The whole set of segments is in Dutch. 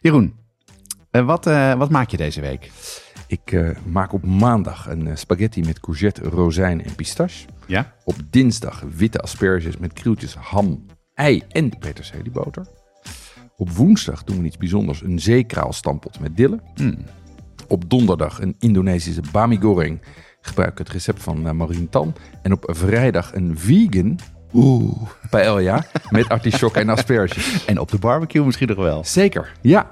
Jeroen, eh, wat, eh, wat maak je deze week? Ik eh, maak op maandag een spaghetti met courgette, rozijn en pistache. Ja? Op dinsdag witte asperges met krieltjes, ham, ei en peterselieboter. Op woensdag doen we iets bijzonders, een zeekraalstampot met dille. Hmm. Op donderdag een Indonesische bami goreng. Gebruik ik het recept van uh, Marien Tan. En op vrijdag een vegan Oeh, paella met artisjokken en asperges. En op de barbecue misschien nog wel. Zeker, ja.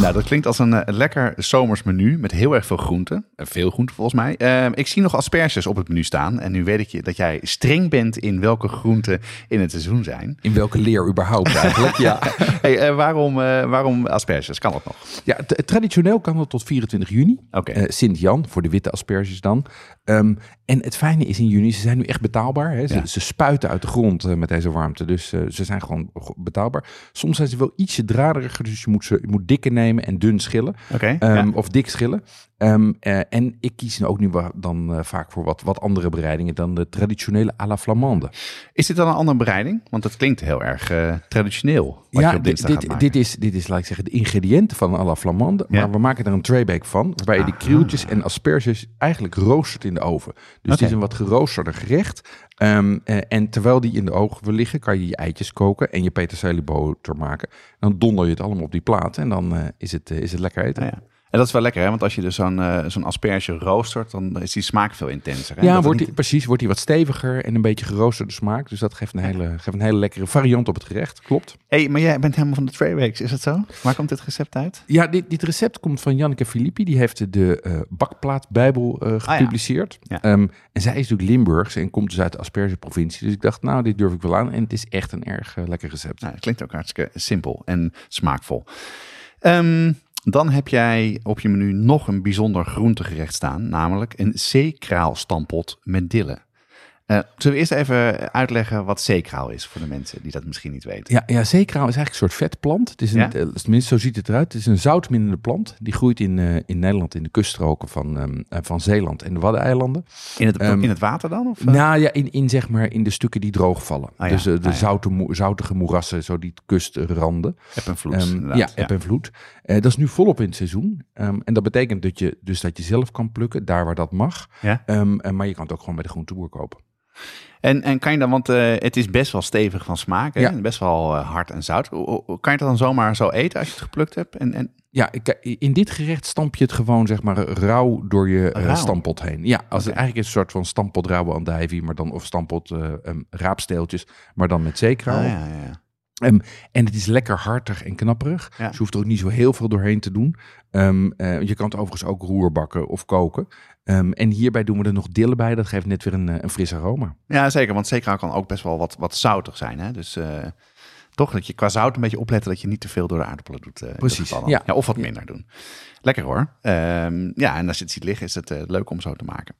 Nou, dat klinkt als een uh, lekker zomers menu met heel erg veel groenten. Uh, veel groenten volgens mij. Uh, ik zie nog asperges op het menu staan. En nu weet ik je dat jij streng bent in welke groenten in het seizoen zijn. In welke leer überhaupt eigenlijk, ja. hey, waarom, waarom asperges? Kan dat nog? Ja, traditioneel kan dat tot 24 juni. Okay. Sint-Jan, voor de witte asperges dan. Um, en het fijne is in juni, ze zijn nu echt betaalbaar. Hè? Ze, Ja. ze spuiten uit de grond met deze warmte, dus ze zijn gewoon betaalbaar. Soms zijn ze wel ietsje draderiger, dus je moet ze je moet dikke nemen en dun schillen. Okay, um, ja. Of dik schillen. Um, uh, en ik kies ook nu dan vaak voor wat, wat andere bereidingen dan de traditionele à la flamande. Is dit dan een andere bereiding? Want het klinkt heel erg uh, traditioneel. Wat ja, je op dit, maken. dit, is, dit is, laat ik zeggen, de ingrediënten van een à la flamande. Ja. Maar we maken er een traybake van, waarbij je de krieltjes en asperges eigenlijk roostert in de oven. Dus okay. het is een wat geroosterder gerecht. Um, uh, en terwijl die in de oven liggen, kan je je eitjes koken en je peterselieboter maken. Dan donder je het allemaal op die plaat en dan is, het, is het lekker eten. Ja, ja. En dat is wel lekker, hè? want als je dus zo'n uh, zo'n asperge roostert, dan is die smaak veel intenser. Hè? Ja, dat wordt niet... die, precies. Wordt die wat steviger en een beetje geroosterde smaak. Dus dat geeft een hele, geeft een hele lekkere variant op het gerecht. Klopt. Hey, maar jij bent helemaal van de Traybakes, is dat zo? Waar komt dit recept uit? Ja, dit, dit recept komt van Janneke Filippi. Die heeft de uh, bakplaatbijbel uh, gepubliceerd. Ah, ja. um, en zij is natuurlijk Limburgs en komt dus uit de aspergeprovincie. Dus ik dacht, nou, dit durf ik wel aan. En het is echt een erg lekker recept. Nou, het klinkt ook hartstikke simpel en smaakvol. Um, dan heb jij op je menu nog een bijzonder groentegerecht staan, namelijk een zeekraalstampot met dille. Uh, zullen we eerst even uitleggen wat zeekraal is voor de mensen die dat misschien niet weten? Ja, ja zeekraal is eigenlijk een soort vetplant. Het is een, Ja? uh, tenminste, zo ziet het eruit. Het is een zoutminnende plant. Die groeit in, uh, in Nederland in de kuststroken van, um, van Zeeland en de Waddeneilanden. In het, Um, in het water dan? Of, Nou ja, in, in, zeg maar, in de stukken die droog vallen. Ah, ja. Dus de Ah, zoute, mo- zoutige moerassen, zo die kustranden. Eb en vloed. Um, inderdaad. ja, eb en vloed. Dat is nu volop in het seizoen. En dat betekent dat je, dus dat je zelf kan plukken, daar waar dat mag. Ja. Maar je kan het ook gewoon bij de groenteboer kopen. En, en kan je dan, want uh, het is best wel stevig van smaak, hè? Ja. best wel uh, hard en zout. O- o- Kan je het dan zomaar zo eten als je het geplukt hebt? En, en... Ja, ik- in dit gerecht stamp je het gewoon zeg maar rauw door je uh, Rauw? stampot heen. Ja, als het eigenlijk is een soort van stampot rauwe andijvie, maar dan of stampot um, raapsteeltjes, maar dan met zeekraal. Ah, ja, ja. Um, en het is lekker hartig en knapperig. Ja. Dus je hoeft er ook niet zo heel veel doorheen te doen. Um, uh, je kan het overigens ook roerbakken of koken. Um, en hierbij doen we er nog dille bij. Dat geeft net weer een, uh, een fris aroma. ja, zeker. Want zeekraal kan ook best wel wat, wat zoutig zijn. Hè? Dus uh, toch dat je qua zout een beetje opletten dat je niet te veel door de aardappelen doet. Uh, Precies, ja. ja. Of wat minder doen. Lekker hoor. Um, ja, en als je het ziet liggen is het uh, leuk om zo te maken.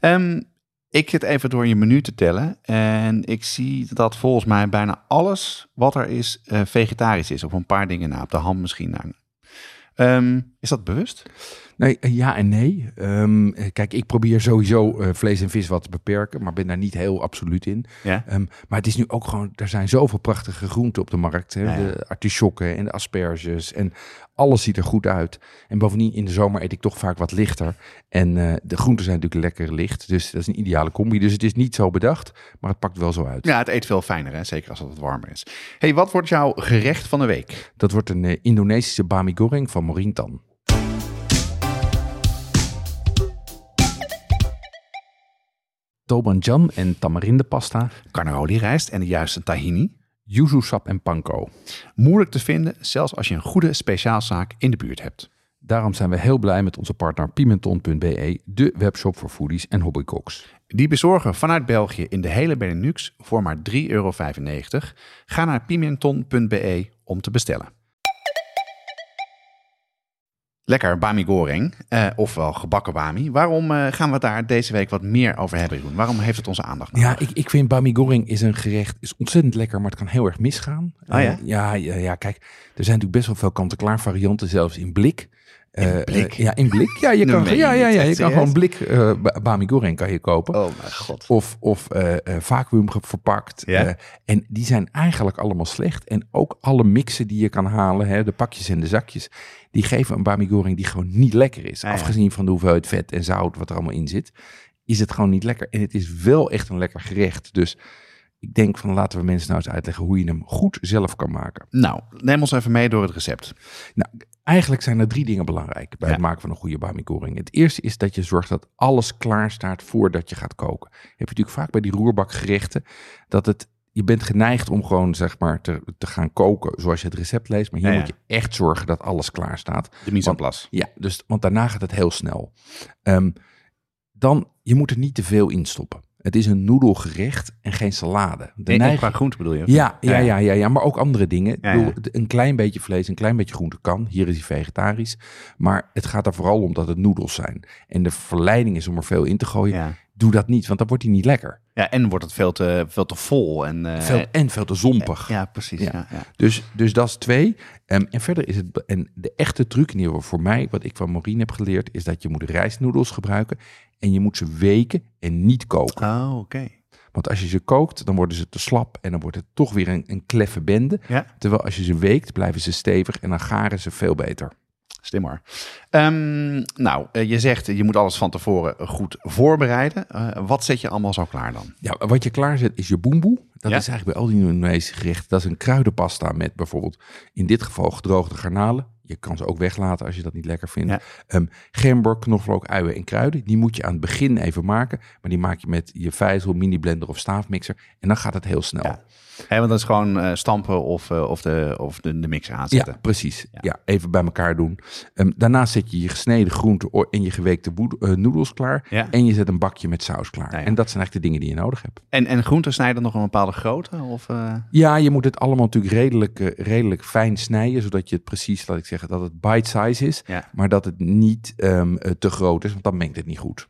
Um, ik zit even door je menu te tellen en ik zie dat volgens mij bijna alles wat er is uh, vegetarisch is. Of een paar dingen na, op de ham misschien. Um, is dat bewust? Nee, uh, ja en nee. Um, kijk, ik probeer sowieso uh, vlees en vis wat te beperken, maar ben daar niet heel absoluut in. Ja. Um, maar het is nu ook gewoon, er zijn zoveel prachtige groenten op de markt. Hè? Ja, ja. De artisjokken en de asperges en alles ziet er goed uit. En bovendien in de zomer eet ik toch vaak wat lichter. En uh, de groenten zijn natuurlijk lekker licht, dus dat is een ideale combi. Dus het is niet zo bedacht, maar het pakt wel zo uit. Ja, het eet veel fijner, hè? zeker als het wat warmer is. hey, wat wordt jouw gerecht van de week? Dat wordt een uh, Indonesische bami goreng van Morintan. Tobanjan en tamarindepasta, Carnaroli rijst en de juiste tahini. yuzu sap en panko. Moeilijk te vinden, zelfs als je een goede speciaalzaak in de buurt hebt. Daarom zijn we heel blij met onze partner Pimenton.be, de webshop voor foodies en hobbycooks. Die bezorgen vanuit België in de hele Benelux voor maar 3,95 euro. Ga naar pimenton.be om te bestellen. Lekker bami goreng, uh, ofwel gebakken bami. Waarom uh, gaan we daar deze week wat meer over hebben, Jeroen? Waarom heeft het onze aandacht nodig? Ja, ik, ik vind bami goreng is een gerecht, is ontzettend lekker, maar het kan heel erg misgaan. Ah, ja? Uh, ja, ja, ja, kijk, er zijn natuurlijk best wel veel kant-en-klaar varianten, zelfs in blik. Eh, In blik? eh, ja, in blik. Ja, je kan, ja, ja, ja, je kan gewoon blik ba- bami goreng kan je kopen. Oh mijn god. Of, of vacuüm verpakt. En die zijn eigenlijk allemaal slecht. En ook alle mixen die je kan halen, hè, de pakjes en de zakjes, die geven een bami goreng die gewoon niet lekker is. Ja. Afgezien van de hoeveelheid vet en zout wat er allemaal in zit, is het gewoon niet lekker. En het is wel echt een lekker gerecht. Dus ik denk van laten we mensen nou eens uitleggen hoe je hem goed zelf kan maken. Nou, neem ons even mee door het recept. Nou, eigenlijk zijn er drie dingen belangrijk bij Ja. het maken van een goede bami goreng. Het eerste is dat je zorgt dat alles klaar staat voordat je gaat koken. Heb je natuurlijk vaak bij die roerbakgerechten dat het je bent geneigd om gewoon zeg maar te, te gaan koken zoals je het recept leest, maar hier Ja, moet je echt zorgen dat alles klaar staat. De mise en place. Ja, dus want daarna gaat het heel snel. Ehm, dan je moet er niet te veel in stoppen. Het is een noedelgerecht en geen salade. De Nee, neiging- qua groente bedoel je? ja, ja, Ja, ja, ja. maar ook andere dingen. Ja, ja. Een klein beetje vlees, een klein beetje groente kan. Hier is hij vegetarisch. Maar het gaat er vooral om dat het noedels zijn. En de verleiding is om er veel in te gooien. Doe dat niet, want dan wordt hij niet lekker. Ja, en wordt het veel te, veel te vol. En, eh, Veel, en veel te zompig. ja, precies. Ja. Ja. Ja, Dus, dus dat is twee. Ehm, en verder is het, en de echte truc in ieder geval voor mij, wat ik van Maureen heb geleerd, is dat je moet rijstnoedels gebruiken. En je moet ze weken en niet koken. Oh, oké. Want als je ze kookt, dan worden ze te slap en dan wordt het toch weer een, een kleffe bende. Terwijl als je ze weekt, blijven ze stevig en dan garen ze veel beter. Slim hoor. Ehm, nou, eh, je zegt je moet alles van tevoren goed voorbereiden. Eh, wat zet je allemaal zo klaar dan? Ja, wat je klaarzet is je boemboe. Dat Ja. is eigenlijk bij al die Indonesische gerechten. Dat is een kruidenpasta met bijvoorbeeld in dit geval gedroogde garnalen. Je kan ze ook weglaten als je dat niet lekker vindt. Ja. Ehm, gember, knoflook, uien en kruiden. Die moet je aan het begin even maken. Maar die maak je met je vijzel, mini blender of staafmixer. En dan gaat het heel snel. Ja. Hè, want dat is gewoon eh, stampen of, eh, of, de, of de, de mix Ja, aanzetten. precies. Ja. Ja. even bij elkaar doen. Ehm, daarnaast zet je je gesneden groenten en je geweekte eh, noedels klaar. Ja. En je zet een bakje met saus klaar. Ja, ja. En dat zijn eigenlijk de dingen die je nodig hebt. En, en groenten snijden nog een bepaalde grootte? Of, Ja, je moet het allemaal natuurlijk redelijk, redelijk fijn snijden. Zodat je het precies, laat ik zeggen, dat het bite size is. Ja. Maar dat het niet ehm, eh, te groot is, want dan mengt het niet goed.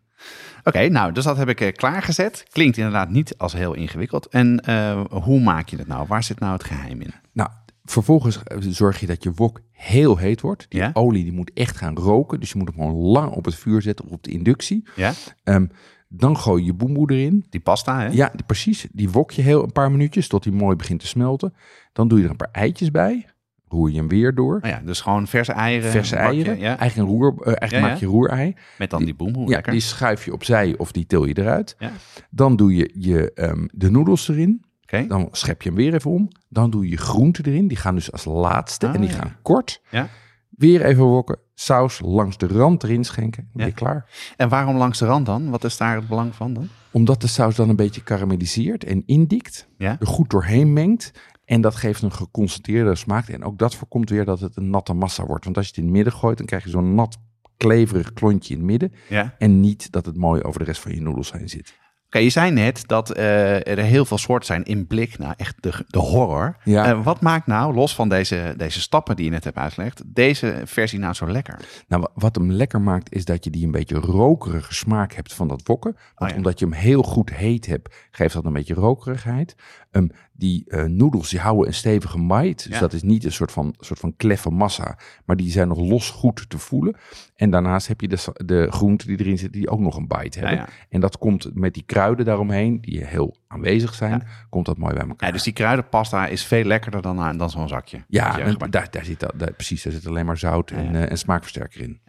Oké, nou, dus dat heb ik eh, klaargezet. Klinkt inderdaad niet als heel ingewikkeld. En eh, hoe maak je dat nou? Waar zit nou het geheim in? Nou, vervolgens eh, zorg je dat je wok heel heet wordt. Die Ja. olie die moet echt gaan roken. Dus je moet hem gewoon lang op het vuur zetten of op de inductie. Ja, Ehm, dan gooi je je boemboe erin. die pasta, hè? Ja, die- precies. Die wok je heel een paar minuutjes tot die mooi begint te smelten. Dan doe je er een paar eitjes bij. Roer je hem weer door. Oh ja, dus gewoon verse eieren. Verse bakje, eieren. Ja, Eigenlijk, een roer, eh, eigenlijk Ja, ja. maak je roerei. met dan die boemhoe. Ja, lekker. die schuif je opzij of die til je eruit. Ja. Dan doe je, je ehm, de noedels erin. Dan schep je hem weer even om. Dan doe je groenten erin. Die gaan dus als laatste. Ah, en die gaan kort. Ja. Weer even wokken. Saus langs de rand erin schenken. Ben je klaar. en waarom langs de rand dan? Wat is daar het belang van dan? Omdat de saus dan een beetje karamelliseert en indikt. Er goed doorheen mengt. En dat geeft een geconcentreerde smaak. En ook dat voorkomt weer dat het een natte massa wordt. Want als je het in het midden gooit, dan krijg je zo'n nat, kleverig klontje in het midden. ja. En niet dat het mooi over de rest van je noedels heen zit. Oké, je zei net dat eh, er heel veel soorten zijn in blik. Nou, echt de, de horror. Ja. Eh, wat maakt nou, los van deze, deze stappen die je net hebt uitgelegd, deze versie nou zo lekker? Nou, wa- wat hem lekker maakt, is dat je die een beetje rokerige smaak hebt van dat wokken. Want ja. omdat je hem heel goed heet hebt, geeft dat een beetje rokerigheid. Ehm, die eh, noedels, die houden een stevige bite. Dus Ja. dat is niet een soort van, soort van kleffe massa, maar die zijn nog los goed te voelen. En daarnaast heb je de, de groenten die erin zitten, die ook nog een bite hebben. ja. En dat komt met die kruiden daaromheen, die heel aanwezig zijn, komt dat mooi bij elkaar. Ja, dus die kruidenpasta is veel lekkerder dan, eh, dan zo'n zakje. Ja, en daar, daar zit dat, daar, precies, daar zit alleen maar zout en, eh, en smaakversterker in.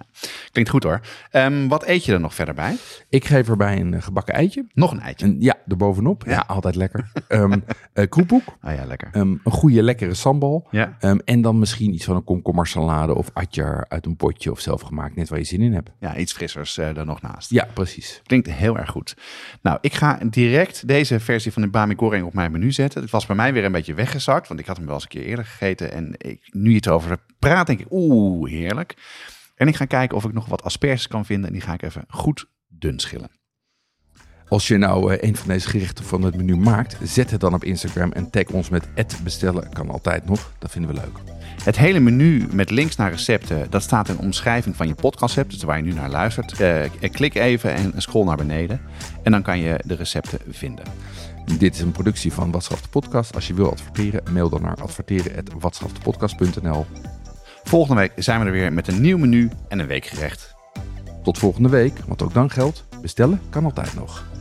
Klinkt goed hoor. Ehm, wat eet je er nog verder bij? Ik geef erbij een eh, gebakken eitje. Nog een eitje. En ja, erbovenop. Ja, Ja. altijd lekker. Ehm eh, kroephoek. Oh ja, lekker. Ehm, een goede lekkere sambal. Ja. Ehm, en dan misschien iets van een komkommersalade of atjar uit een potje of zelf gemaakt. Net waar je zin in hebt. ja, iets frissers eh er nog naast. Ja, precies. Klinkt heel erg goed. Nou, ik ga direct deze versie van de Bami Goreng op mijn menu zetten. Het was bij mij weer een beetje weggezakt, want ik had hem wel eens een keer eerder gegeten. En ik, nu je het over praat, denk ik, oeh, heerlijk. En ik ga kijken of ik nog wat asperges kan vinden. En die ga ik even goed dun schillen. Als je nou eh, een van deze gerechten van het menu maakt, zet het dan op Instagram en tag ons met bestellen. Kan altijd nog. Dat vinden we leuk. Het hele menu met links naar recepten, dat staat in de omschrijving van je podcast dus waar je nu naar luistert. Eh, klik even en scroll naar beneden. En dan kan je de recepten vinden. Dit is een productie van Watschaf de Podcast. Als je wil adverteren, mail dan naar adverteren.watschafdepodcast.nl. Volgende week zijn we er weer met een nieuw menu en een weekgerecht. Tot volgende week, want ook dan geldt, bestellen kan altijd nog.